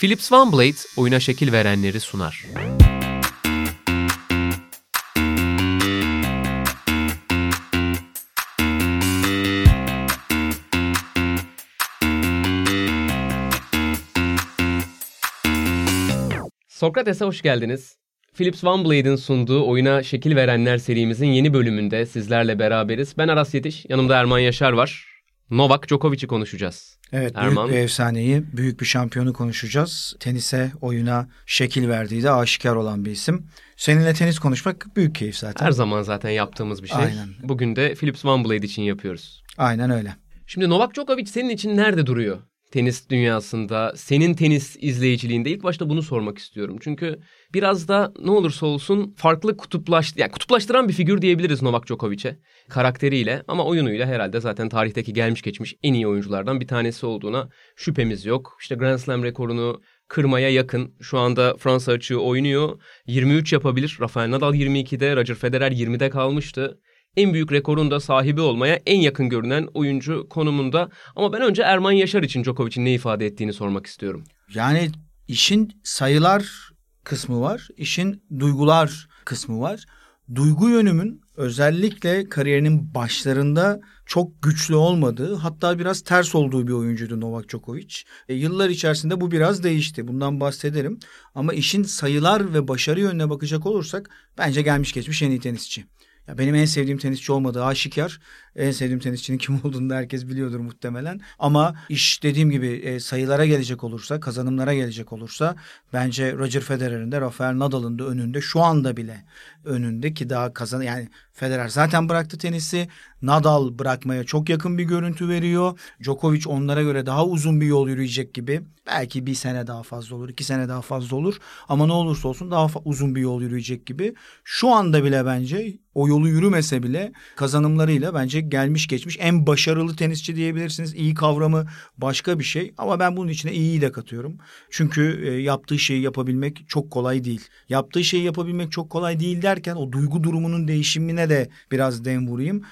Philips OneBlade oyuna şekil verenleri sunar. Sokrates'e hoş geldiniz. Philips OneBlade'in sunduğu oyuna şekil verenler serimizin yeni bölümünde sizlerle beraberiz. Ben Aras Yetiş, yanımda Erman Yaşar var. Novak Djokovic'i konuşacağız. Evet Erman. büyük bir efsaneyi, büyük bir şampiyonu konuşacağız. Tenise, oyuna şekil verdiği de aşikar olan bir isim. Seninle tenis konuşmak büyük keyif zaten. Her zaman zaten yaptığımız bir şey. Aynen. Bugün de Philips OneBlade için yapıyoruz. Aynen öyle. Şimdi Novak Djokovic senin için nerede duruyor? Tenis dünyasında, senin tenis izleyiciliğinde ilk başta bunu sormak istiyorum. Çünkü biraz da ne olursa olsun farklı kutuplaş, yani kutuplaştıran bir figür diyebiliriz Novak Djokovic'e karakteriyle ama oyunuyla herhalde zaten tarihteki gelmiş geçmiş en iyi oyunculardan bir tanesi olduğuna şüphemiz yok. İşte Grand Slam rekorunu kırmaya yakın. Şu anda Fransa açığı oynuyor. 23 yapabilir. Rafael Nadal 22'de, Roger Federer 20'de kalmıştı en büyük rekorun da sahibi olmaya en yakın görünen oyuncu konumunda. Ama ben önce Erman Yaşar için Djokovic'in ne ifade ettiğini sormak istiyorum. Yani işin sayılar kısmı var, işin duygular kısmı var. Duygu yönümün özellikle kariyerinin başlarında çok güçlü olmadığı hatta biraz ters olduğu bir oyuncuydu Novak Djokovic. E, yıllar içerisinde bu biraz değişti. Bundan bahsederim. Ama işin sayılar ve başarı yönüne bakacak olursak bence gelmiş geçmiş en iyi tenisçi. Ya benim en sevdiğim tenisçi olmadığı aşikar. En sevdiğim tenisçinin kim olduğunu da herkes biliyordur muhtemelen. Ama iş dediğim gibi e, sayılara gelecek olursa, kazanımlara gelecek olursa bence Roger Federer'in de Rafael Nadal'ın da önünde şu anda bile önünde ki daha kazan yani Federer zaten bıraktı tenisi. Nadal bırakmaya çok yakın bir görüntü veriyor. Djokovic onlara göre daha uzun bir yol yürüyecek gibi. Belki bir sene daha fazla olur, iki sene daha fazla olur. Ama ne olursa olsun daha uzun bir yol yürüyecek gibi. Şu anda bile bence o yolu yürümese bile kazanımlarıyla bence gelmiş geçmiş en başarılı tenisçi diyebilirsiniz. İyi kavramı başka bir şey ama ben bunun içine iyiyi de katıyorum. Çünkü e, yaptığı şeyi yapabilmek çok kolay değil. Yaptığı şeyi yapabilmek çok kolay değil derken o duygu durumunun değişimine de biraz dem vurayım.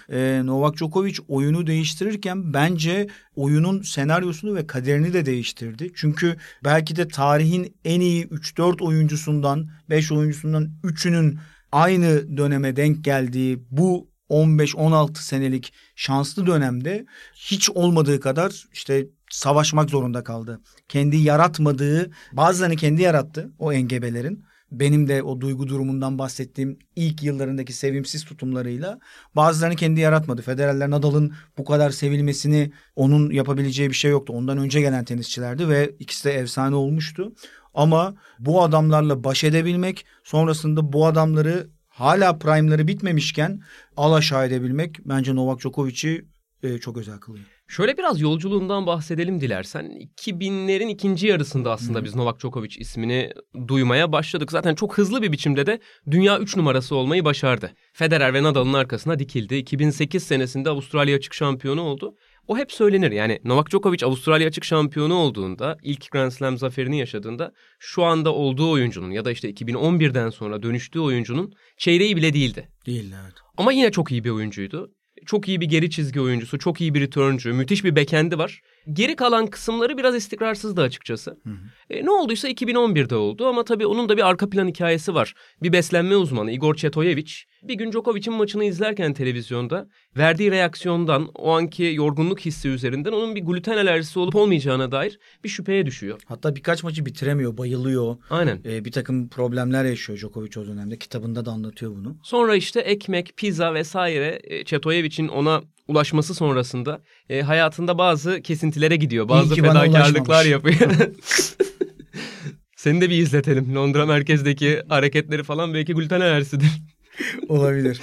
Novak Djokovic oyunu değiştirirken bence oyunun senaryosunu ve kaderini de değiştirdi. Çünkü belki de tarihin en iyi 3-4 oyuncusundan, 5 oyuncusundan 3'ünün aynı döneme denk geldiği bu 15-16 senelik şanslı dönemde hiç olmadığı kadar işte savaşmak zorunda kaldı. Kendi yaratmadığı, bazılarını kendi yarattı o engebelerin. Benim de o duygu durumundan bahsettiğim ilk yıllarındaki sevimsiz tutumlarıyla bazılarını kendi yaratmadı. Federerler Nadal'ın bu kadar sevilmesini onun yapabileceği bir şey yoktu. Ondan önce gelen tenisçilerdi ve ikisi de efsane olmuştu. Ama bu adamlarla baş edebilmek, sonrasında bu adamları hala prime'ları bitmemişken alaşağı edebilmek bence Novak Djokovic'i e, çok özel kılıyor. Şöyle biraz yolculuğundan bahsedelim dilersen. 2000'lerin ikinci yarısında aslında Hı. biz Novak Djokovic ismini duymaya başladık. Zaten çok hızlı bir biçimde de dünya 3 numarası olmayı başardı. Federer ve Nadal'ın arkasına dikildi. 2008 senesinde Avustralya açık şampiyonu oldu. O hep söylenir. Yani Novak Djokovic Avustralya açık şampiyonu olduğunda, ilk Grand Slam zaferini yaşadığında şu anda olduğu oyuncunun ya da işte 2011'den sonra dönüştüğü oyuncunun çeyreği bile değildi. Değil evet. Ama yine çok iyi bir oyuncuydu. Çok iyi bir geri çizgi oyuncusu, çok iyi bir returncu, müthiş bir bekendi var. Geri kalan kısımları biraz istikrarsızdı açıkçası. Hı hı. E, ne olduysa 2011'de oldu ama tabii onun da bir arka plan hikayesi var. Bir beslenme uzmanı Igor Çetoyevic bir gün Djokovic'in maçını izlerken televizyonda verdiği reaksiyondan o anki yorgunluk hissi üzerinden onun bir gluten alerjisi olup olmayacağına dair bir şüpheye düşüyor. Hatta birkaç maçı bitiremiyor, bayılıyor. Aynen. Ee, bir takım problemler yaşıyor Djokovic o dönemde. Kitabında da anlatıyor bunu. Sonra işte ekmek, pizza vesaire e, Çetoyevic'in ona ulaşması sonrasında e, hayatında bazı kesintilere gidiyor. Bazı fedakarlıklar yapıyor. Seni de bir izletelim. Londra merkezdeki hareketleri falan belki gluten alerjisidir. Olabilir.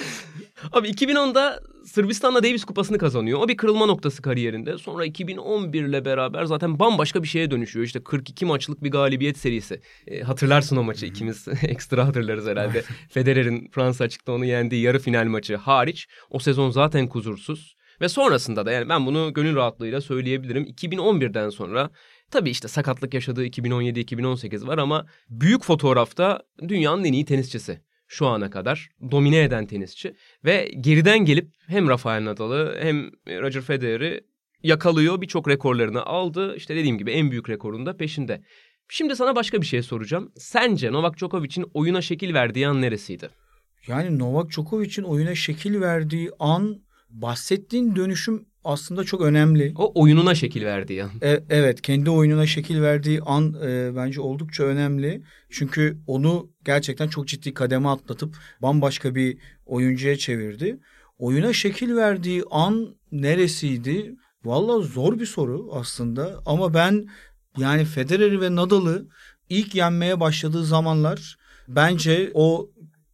Abi 2010'da Sırbistan'la Davis Kupası'nı kazanıyor. O bir kırılma noktası kariyerinde. Sonra 2011 ile beraber zaten bambaşka bir şeye dönüşüyor. İşte 42 maçlık bir galibiyet serisi. E, hatırlarsın o maçı. İkimiz ekstra hatırlarız herhalde. Federer'in Fransa açıkta onu yendiği yarı final maçı hariç. O sezon zaten kusursuz. Ve sonrasında da yani ben bunu gönül rahatlığıyla söyleyebilirim. 2011'den sonra tabii işte sakatlık yaşadığı 2017-2018 var ama büyük fotoğrafta dünyanın en iyi tenisçisi şu ana kadar domine eden tenisçi ve geriden gelip hem Rafael Nadal'ı hem Roger Federer'i yakalıyor. Birçok rekorlarını aldı. İşte dediğim gibi en büyük rekorun da peşinde. Şimdi sana başka bir şey soracağım. Sence Novak Djokovic'in oyuna şekil verdiği an neresiydi? Yani Novak Djokovic'in oyuna şekil verdiği an bahsettiğin dönüşüm aslında çok önemli. O oyununa şekil verdiği an. E, evet kendi oyununa şekil verdiği an e, bence oldukça önemli. Çünkü onu gerçekten çok ciddi kademe atlatıp bambaşka bir oyuncuya çevirdi. Oyuna şekil verdiği an neresiydi? Valla zor bir soru aslında ama ben yani Federer'i ve Nadal'ı ilk yenmeye başladığı zamanlar bence o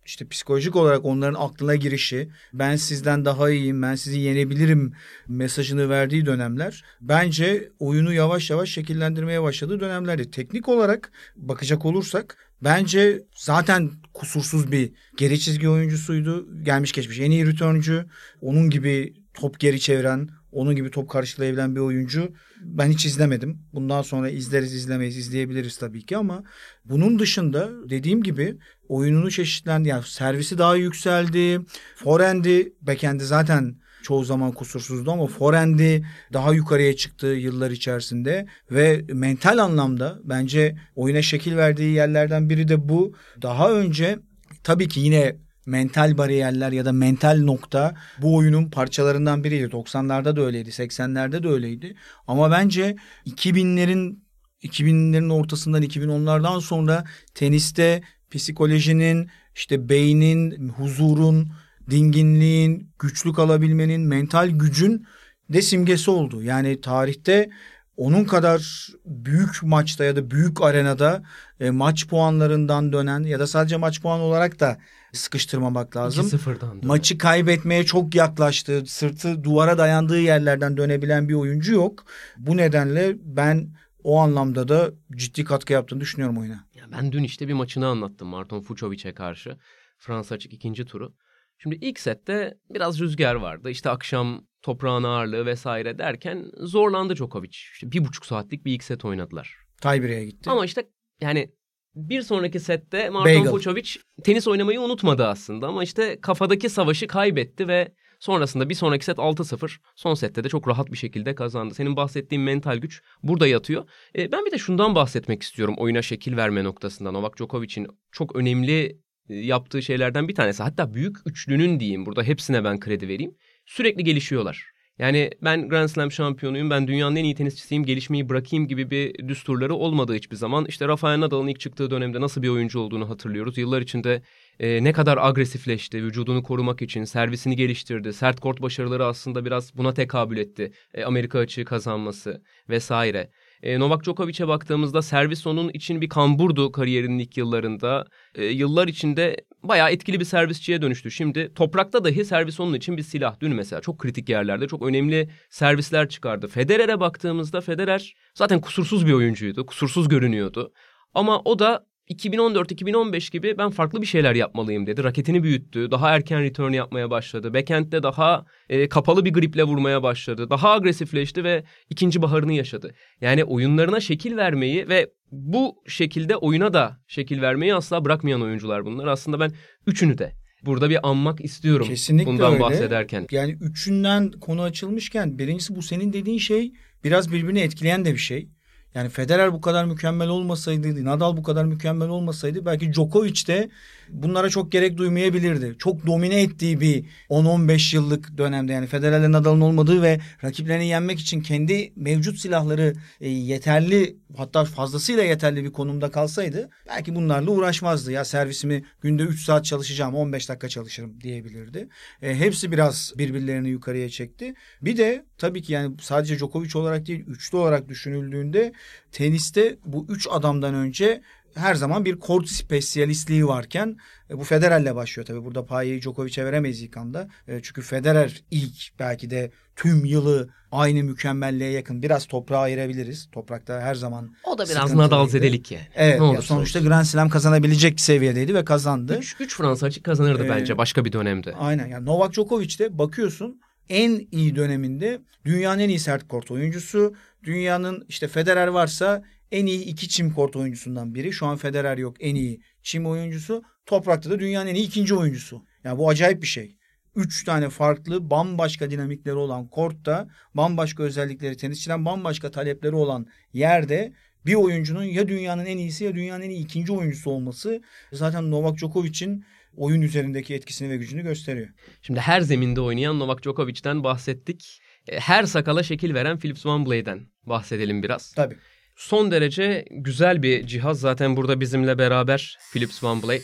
işte psikolojik olarak onların aklına girişi, ben sizden daha iyiyim, ben sizi yenebilirim mesajını verdiği dönemler bence oyunu yavaş yavaş şekillendirmeye başladığı dönemlerdi. Teknik olarak bakacak olursak bence zaten kusursuz bir geri çizgi oyuncusuydu. Gelmiş geçmiş en iyi returncü, onun gibi top geri çeviren, onun gibi top karşılayabilen bir oyuncu ben hiç izlemedim. Bundan sonra izleriz izlemeyiz izleyebiliriz tabii ki ama bunun dışında dediğim gibi oyununu çeşitlendi. Yani servisi daha yükseldi. Forendi, backend'i zaten çoğu zaman kusursuzdu ama forendi daha yukarıya çıktı yıllar içerisinde ve mental anlamda bence oyuna şekil verdiği yerlerden biri de bu. Daha önce tabii ki yine mental bariyerler ya da mental nokta bu oyunun parçalarından biriydi. 90'larda da öyleydi, 80'lerde de öyleydi. Ama bence 2000'lerin 2000'lerin ortasından 2010'lardan sonra teniste psikolojinin, işte beynin, huzurun, dinginliğin, güçlü kalabilmenin, mental gücün de simgesi oldu. Yani tarihte onun kadar büyük maçta ya da büyük arenada e, maç puanlarından dönen ya da sadece maç puanı olarak da sıkıştırmamak lazım. 2-0'dan Maçı kaybetmeye çok yaklaştı. Sırtı duvara dayandığı yerlerden dönebilen bir oyuncu yok. Bu nedenle ben o anlamda da ciddi katkı yaptığını düşünüyorum oyuna. Ya ben dün işte bir maçını anlattım Marton Fucovic'e karşı. Fransa açık ikinci turu. Şimdi ilk sette biraz rüzgar vardı. İşte akşam toprağın ağırlığı vesaire derken zorlandı Djokovic. İşte bir buçuk saatlik bir ilk set oynadılar. Tiebreak'e gitti. Ama işte yani bir sonraki sette Marton Fucovic tenis oynamayı unutmadı aslında. Ama işte kafadaki savaşı kaybetti ve sonrasında bir sonraki set 6-0. Son sette de çok rahat bir şekilde kazandı. Senin bahsettiğin mental güç burada yatıyor. E, ben bir de şundan bahsetmek istiyorum oyuna şekil verme noktasında. Novak Djokovic'in çok önemli yaptığı şeylerden bir tanesi. Hatta büyük üçlünün diyeyim burada hepsine ben kredi vereyim. Sürekli gelişiyorlar. Yani ben Grand Slam şampiyonuyum, ben dünyanın en iyi tenisçisiyim, gelişmeyi bırakayım gibi bir düsturları olmadı hiçbir zaman. İşte Rafael Nadal'ın ilk çıktığı dönemde nasıl bir oyuncu olduğunu hatırlıyoruz. Yıllar içinde e, ne kadar agresifleşti, vücudunu korumak için servisini geliştirdi. Sert kort başarıları aslında biraz buna tekabül etti. E, Amerika açığı kazanması vesaire. E, Novak Djokovic'e baktığımızda servis onun için bir kamburdu kariyerinin ilk yıllarında. E, yıllar içinde bayağı etkili bir servisçiye dönüştü. Şimdi toprakta dahi servis onun için bir silah. Dün mesela çok kritik yerlerde çok önemli servisler çıkardı. Federer'e baktığımızda Federer zaten kusursuz bir oyuncuydu. Kusursuz görünüyordu. Ama o da 2014-2015 gibi ben farklı bir şeyler yapmalıyım dedi. Raketini büyüttü. Daha erken return yapmaya başladı. Backend'de daha e, kapalı bir griple vurmaya başladı. Daha agresifleşti ve ikinci baharını yaşadı. Yani oyunlarına şekil vermeyi ve bu şekilde oyuna da şekil vermeyi asla bırakmayan oyuncular bunlar. Aslında ben üçünü de burada bir anmak istiyorum Kesinlikle bundan öyle. bahsederken. Yani üçünden konu açılmışken birincisi bu senin dediğin şey biraz birbirini etkileyen de bir şey. Yani Federer bu kadar mükemmel olmasaydı, Nadal bu kadar mükemmel olmasaydı belki Djokovic de bunlara çok gerek duymayabilirdi. Çok domine ettiği bir 10-15 yıllık dönemde yani Federer'le Nadal'ın olmadığı ve rakiplerini yenmek için kendi mevcut silahları e, yeterli hatta fazlasıyla yeterli bir konumda kalsaydı belki bunlarla uğraşmazdı. Ya servisimi günde 3 saat çalışacağım 15 dakika çalışırım diyebilirdi. E, hepsi biraz birbirlerini yukarıya çekti. Bir de tabii ki yani sadece Djokovic olarak değil üçlü olarak düşünüldüğünde teniste bu üç adamdan önce her zaman bir kort spesiyalistliği varken e, bu Federer'le başlıyor tabii. Burada payı Djokovic'e veremeyiz ilk anda. E, çünkü Federer ilk belki de tüm yılı aynı mükemmelliğe yakın. Biraz toprağa ayırabiliriz. Toprakta her zaman O da biraz Nadal zedelik yani. Evet. Ya sonuçta olsun. Grand Slam kazanabilecek seviyedeydi ve kazandı. 3 Fransa açık kazanırdı ee, bence başka bir dönemde. Aynen. Yani Novak Djokovic de bakıyorsun en iyi döneminde dünyanın en iyi sert kort oyuncusu. Dünyanın işte Federer varsa en iyi iki çim kort oyuncusundan biri. Şu an Federer yok en iyi çim oyuncusu. Toprakta da dünyanın en iyi ikinci oyuncusu. Yani bu acayip bir şey. Üç tane farklı bambaşka dinamikleri olan kortta bambaşka özellikleri tenisçiden bambaşka talepleri olan yerde bir oyuncunun ya dünyanın en iyisi ya dünyanın en iyi ikinci oyuncusu olması zaten Novak Djokovic'in oyun üzerindeki etkisini ve gücünü gösteriyor. Şimdi her zeminde oynayan Novak Djokovic'ten bahsettik. E, her sakala şekil veren Philips Van Blade'den bahsedelim biraz. Tabii. Son derece güzel bir cihaz. Zaten burada bizimle beraber Philips Van Blade.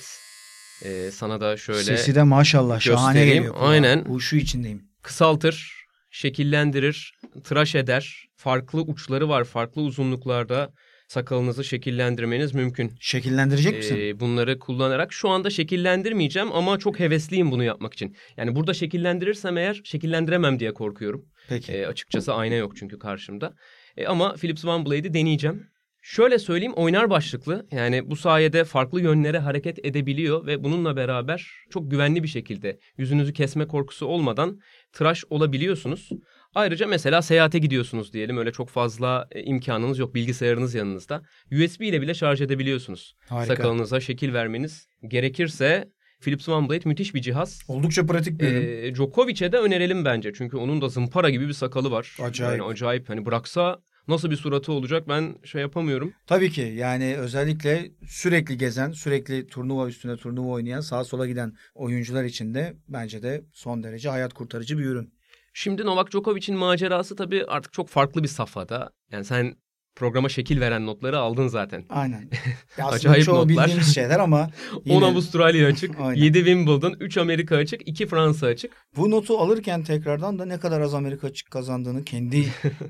Ee, sana da şöyle Sesi de maşallah şahane göstereyim. geliyor. kulağa. Aynen. Bu şu içindeyim. kısaltır, şekillendirir, tıraş eder. Farklı uçları var, farklı uzunluklarda sakalınızı şekillendirmeniz mümkün. Şekillendirecek misin? Ee, bunları kullanarak şu anda şekillendirmeyeceğim ama çok hevesliyim bunu yapmak için. Yani burada şekillendirirsem eğer şekillendiremem diye korkuyorum. Peki. E, açıkçası ayna yok çünkü karşımda. E, ama Philips One Blade'i deneyeceğim. Şöyle söyleyeyim oynar başlıklı. Yani bu sayede farklı yönlere hareket edebiliyor ve bununla beraber çok güvenli bir şekilde yüzünüzü kesme korkusu olmadan tıraş olabiliyorsunuz. Ayrıca mesela seyahate gidiyorsunuz diyelim öyle çok fazla e, imkanınız yok bilgisayarınız yanınızda. USB ile bile şarj edebiliyorsunuz. Harika. Sakalınıza şekil vermeniz gerekirse Philips One Blade müthiş bir cihaz. Oldukça pratik bir ürün. Ee, Djokovic'e de önerelim bence. Çünkü onun da zımpara gibi bir sakalı var. Acayip. Yani acayip. Hani bıraksa nasıl bir suratı olacak ben şey yapamıyorum. Tabii ki yani özellikle sürekli gezen, sürekli turnuva üstüne turnuva oynayan, sağa sola giden oyuncular için de bence de son derece hayat kurtarıcı bir ürün. Şimdi Novak Djokovic'in macerası tabii artık çok farklı bir safhada. Yani sen programa şekil veren notları aldın zaten. Aynen. Ya Acayip çoğu notlar. bildiğimiz şeyler ama 10 yine Avustralya açık, Aynen. 7 Wimbledon, 3 Amerika açık, 2 Fransa açık. bu notu alırken tekrardan da ne kadar az Amerika açık kazandığını kendi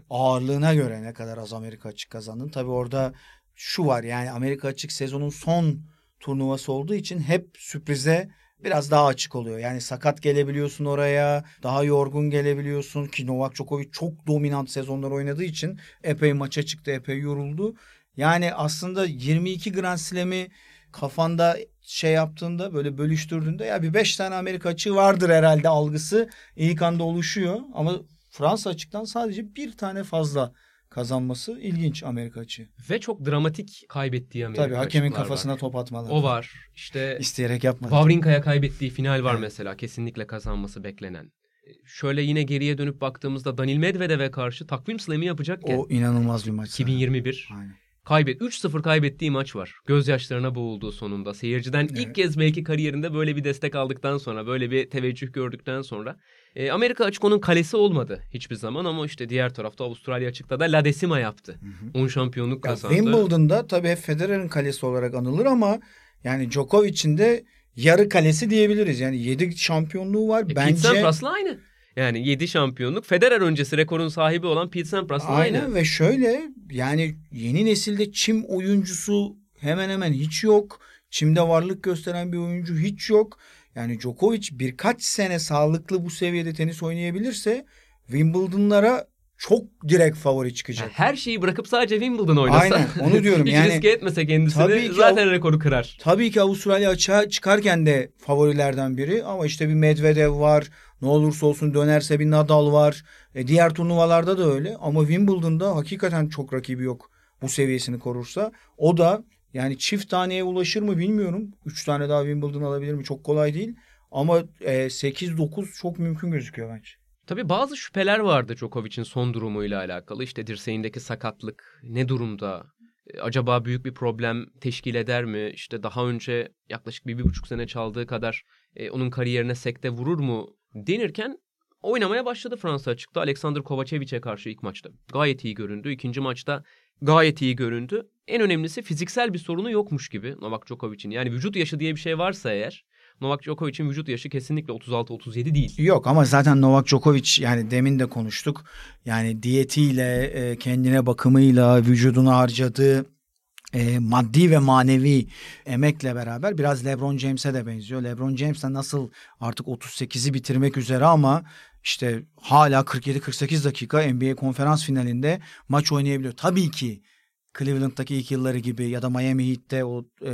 ağırlığına göre ne kadar az Amerika açık kazandığını. Tabii orada şu var yani Amerika açık sezonun son turnuvası olduğu için hep sürprize biraz daha açık oluyor. Yani sakat gelebiliyorsun oraya, daha yorgun gelebiliyorsun ki Novak Djokovic çok dominant sezonlar oynadığı için epey maça çıktı, epey yoruldu. Yani aslında 22 Grand Slam'i kafanda şey yaptığında böyle bölüştürdüğünde ya bir 5 tane Amerika açığı vardır herhalde algısı ilk anda oluşuyor. Ama Fransa açıktan sadece bir tane fazla kazanması ilginç Amerika açığı. Ve çok dramatik kaybettiği Amerika Tabii hakemin kafasına var. top atmaları. O var. İşte İsteyerek yapmadı. Wawrinka'ya kaybettiği final var mesela. Kesinlikle kazanması beklenen. E, Şöyle yine geriye dönüp baktığımızda Danil Medvedev'e karşı takvim slam'i yapacakken O inanılmaz bir maç. 2021 Aynen. Kaybet 3-0 kaybettiği maç var. Gözyaşlarına boğulduğu sonunda. Seyirciden Evet. ilk kez belki kariyerinde böyle bir destek aldıktan sonra, böyle bir teveccüh gördükten sonra e, Amerika açık onun kalesi olmadı hiçbir zaman ama işte diğer tarafta Avustralya açıkta da La Decima yaptı. 10 şampiyonluk Ya kazandı. Wimbledon'da tabii hep Federer'in kalesi olarak anılır ama yani Djokovic'in de yarı kalesi diyebiliriz. Yani 7 şampiyonluğu var. E, Pete Bence Sampras'la aynı. Yani 7 şampiyonluk. Federer öncesi rekorun sahibi olan Pete Sampras'la aynı. Aynen ve şöyle yani yeni nesilde çim oyuncusu hemen hemen hiç yok. Çimde varlık gösteren bir oyuncu hiç yok. Yani Djokovic birkaç sene sağlıklı bu seviyede tenis oynayabilirse Wimbledon'lara çok direkt favori çıkacak. Yani her şeyi bırakıp sadece Wimbledon oynasa. Aynen, onu diyorum. Hiç Yani- riske etmese kendisini zaten rekoru kırar. Tabii ki Avustralya açığa çıkarken de favorilerden biri ama işte bir Medvedev var. Ne olursa olsun dönerse bir Nadal var. E, diğer turnuvalarda da öyle ama Wimbledon'da hakikaten çok rakibi yok bu seviyesini korursa. O da yani çift taneye ulaşır mı bilmiyorum. Üç tane daha Wimbledon alabilir mi? Çok kolay değil. Ama e, 8-9 çok mümkün gözüküyor bence. Tabii bazı şüpheler vardı Djokovic'in son durumuyla alakalı. İşte dirseğindeki sakatlık ne durumda? E, Acaba büyük bir problem teşkil eder mi? İşte daha önce yaklaşık bir, bir buçuk sene çaldığı kadar e, onun kariyerine sekte vurur mu denirken oynamaya başladı Fransa açıkta. Alexander Kovacevic'e karşı ilk maçta. Gayet iyi göründü. İkinci maçta gayet iyi göründü. En önemlisi fiziksel bir sorunu yokmuş gibi Novak Djokovic'in. Yani vücut yaşı diye bir şey varsa eğer Novak Djokovic'in vücut yaşı kesinlikle 36-37 değil. Yok ama zaten Novak Djokovic yani demin de konuştuk. Yani diyetiyle, e, kendine bakımıyla, vücuduna harcadığı e, maddi ve manevi emekle beraber biraz LeBron James'e de benziyor. LeBron James de nasıl artık 38'i bitirmek üzere ama işte hala 47-48 dakika NBA konferans finalinde maç oynayabiliyor. Tabii ki Cleveland'daki ilk yılları gibi ya da Miami Heat'te o e,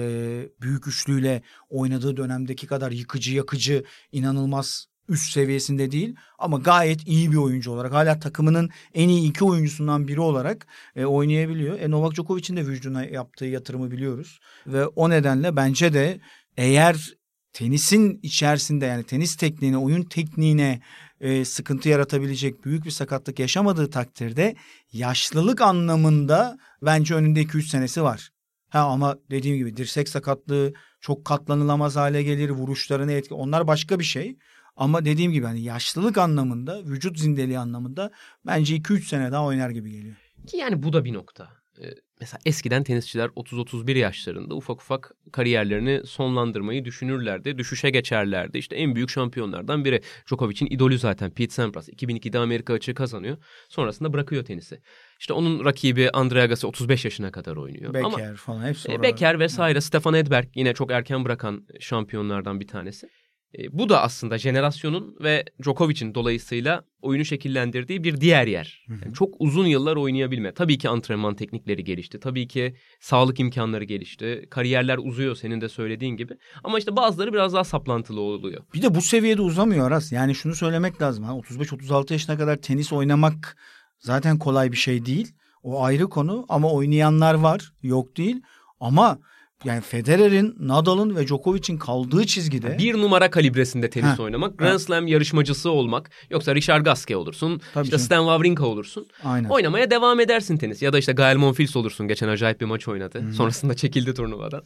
büyük üçlüyle oynadığı dönemdeki kadar yıkıcı yakıcı inanılmaz üst seviyesinde değil ama gayet iyi bir oyuncu olarak hala takımının en iyi iki oyuncusundan biri olarak e, oynayabiliyor. E, Novak Djokovic'in de vücuduna yaptığı yatırımı biliyoruz ve o nedenle bence de eğer tenisin içerisinde yani tenis tekniğine, oyun tekniğine e, sıkıntı yaratabilecek büyük bir sakatlık yaşamadığı takdirde yaşlılık anlamında bence önünde 2-3 senesi var. Ha ama dediğim gibi dirsek sakatlığı çok katlanılamaz hale gelir, vuruşlarını etki. Onlar başka bir şey. Ama dediğim gibi hani yaşlılık anlamında, vücut zindeliği anlamında bence 2-3 sene daha oynar gibi geliyor. Ki yani bu da bir nokta. Mesela eskiden tenisçiler 30-31 yaşlarında ufak ufak kariyerlerini sonlandırmayı düşünürlerdi. Düşüşe geçerlerdi. İşte en büyük şampiyonlardan biri. Djokovic'in idolü zaten Pete Sampras. 2002'de Amerika açığı kazanıyor. Sonrasında bırakıyor tenisi. İşte onun rakibi Andre Agassi 35 yaşına kadar oynuyor. Becker Ama, falan hepsi e, Becker vesaire Stefan Edberg yine çok erken bırakan şampiyonlardan bir tanesi. E, bu da aslında jenerasyonun ve Djokovic'in dolayısıyla oyunu şekillendirdiği bir diğer yer. Yani çok uzun yıllar oynayabilme. Tabii ki antrenman teknikleri gelişti. Tabii ki sağlık imkanları gelişti. Kariyerler uzuyor senin de söylediğin gibi. Ama işte bazıları biraz daha saplantılı oluyor. Bir de bu seviyede uzamıyor Aras. Yani şunu söylemek lazım. Ha, 35-36 yaşına kadar tenis oynamak zaten kolay bir şey değil. O ayrı konu ama oynayanlar var. Yok değil. Ama yani Federer'in, Nadal'ın ve Djokovic'in kaldığı çizgide bir numara kalibresinde tenis Heh. oynamak, Grand Slam yarışmacısı olmak, yoksa Richard Gasquet olursun, Tabii işte canım. Stan Wawrinka olursun. aynen. Oynamaya devam edersin tenis. Ya da işte Gael Monfils olursun. Geçen acayip bir maç oynadı. Sonrasında çekildi turnuvadan.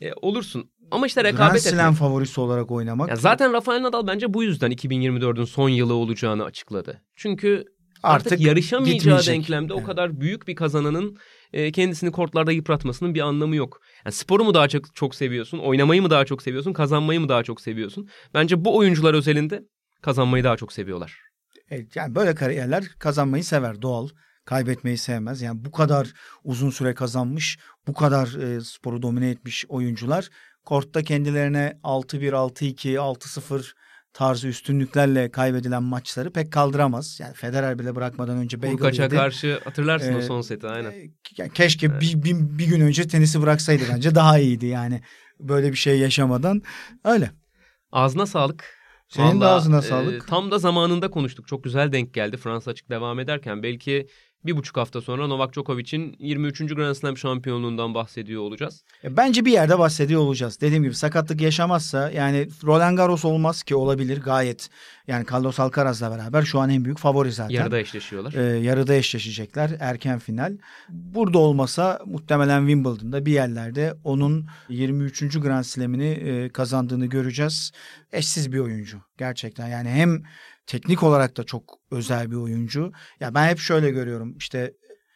E, olursun. Ama işte Grand rekabet Slam etmek. favorisi olarak oynamak Ya zaten Rafael Nadal bence bu yüzden 2024'ün son yılı olacağını açıkladı. Çünkü artık, Artık yarışamayacağı gitmeyecek. denklemde o Evet. kadar büyük bir kazananın e, kendisini kortlarda yıpratmasının bir anlamı yok. Yani sporu mu daha çok, çok seviyorsun, oynamayı mı daha çok seviyorsun, kazanmayı mı daha çok seviyorsun? Bence bu oyuncular özelinde kazanmayı daha çok seviyorlar. Evet, yani böyle kariyerler kazanmayı sever doğal. Kaybetmeyi sevmez. Yani bu kadar uzun süre kazanmış, bu kadar e, sporu domine etmiş oyuncular kortta kendilerine 6-1, 6-2, 6-0 tarzı üstünlüklerle kaybedilen maçları pek kaldıramaz. Yani Federer bile bırakmadan önce Beygel Urkaç'a karşı hatırlarsın o Ee, son seti aynen. E, yani keşke bir, bir, bir gün önce tenisi bıraksaydı bence daha iyiydi yani. Böyle bir şey yaşamadan. Öyle. Ağzına sağlık. Senin de Vallahi, ağzına e, sağlık. tam da zamanında konuştuk. Çok güzel denk geldi. Fransa açık devam ederken belki bir buçuk hafta sonra Novak Djokovic'in 23. Grand Slam şampiyonluğundan bahsediyor olacağız. E, Bence bir yerde bahsediyor olacağız. Dediğim gibi sakatlık yaşamazsa yani Roland Garros olmaz ki olabilir gayet. Yani Carlos Alcaraz'la beraber şu an en büyük favori zaten. Yarıda eşleşiyorlar. E, yarıda eşleşecekler erken final. Burada olmasa muhtemelen Wimbledon'da bir yerlerde onun 23. Grand Slam'ini e, kazandığını göreceğiz. Eşsiz bir oyuncu gerçekten. Yani hem teknik olarak da çok özel bir oyuncu. Ya ben hep şöyle görüyorum. İşte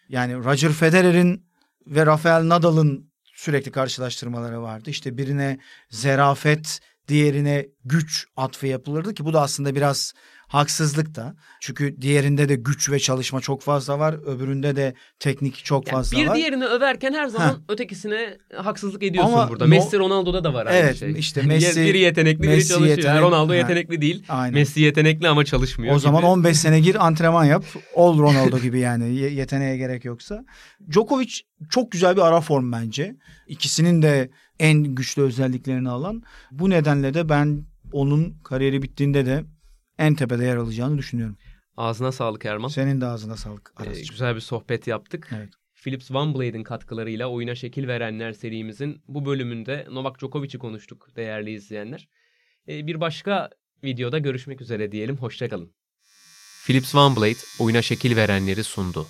yani Roger Federer'in ve Rafael Nadal'ın sürekli karşılaştırmaları vardı. İşte birine zerafet, diğerine güç atfı yapılırdı ki bu da aslında biraz haksızlık da. Çünkü diğerinde de güç ve çalışma çok fazla var. Öbüründe de teknik çok Yani fazla bir var. diğerini överken her zaman Heh. ötekisine haksızlık ediyorsun Ama burada. no- Messi Ronaldo'da da var aynı Evet, şey. işte Yani Messi- biri yetenekli biri Messi çalışıyor. yetenek- Ronaldo Ha. yetenekli değil. Aynen. Messi yetenekli ama çalışmıyor. O zaman gibi. 15 sene gir antrenman yap. Ol Ronaldo gibi yani ye- yeteneğe gerek yoksa. Djokovic çok güzel bir ara form bence. İkisinin de en güçlü özelliklerini alan. Bu nedenle de ben onun kariyeri bittiğinde de en tepede yer alacağını düşünüyorum. Ağzına sağlık Erman. Senin de ağzına sağlık Ee, güzel bir sohbet yaptık. Evet. Philips One Blade'in katkılarıyla oyuna şekil verenler serimizin bu bölümünde Novak Djokovic'i konuştuk değerli izleyenler. Ee, bir başka videoda görüşmek üzere diyelim. Hoşçakalın. Philips One Blade oyuna şekil verenleri sundu.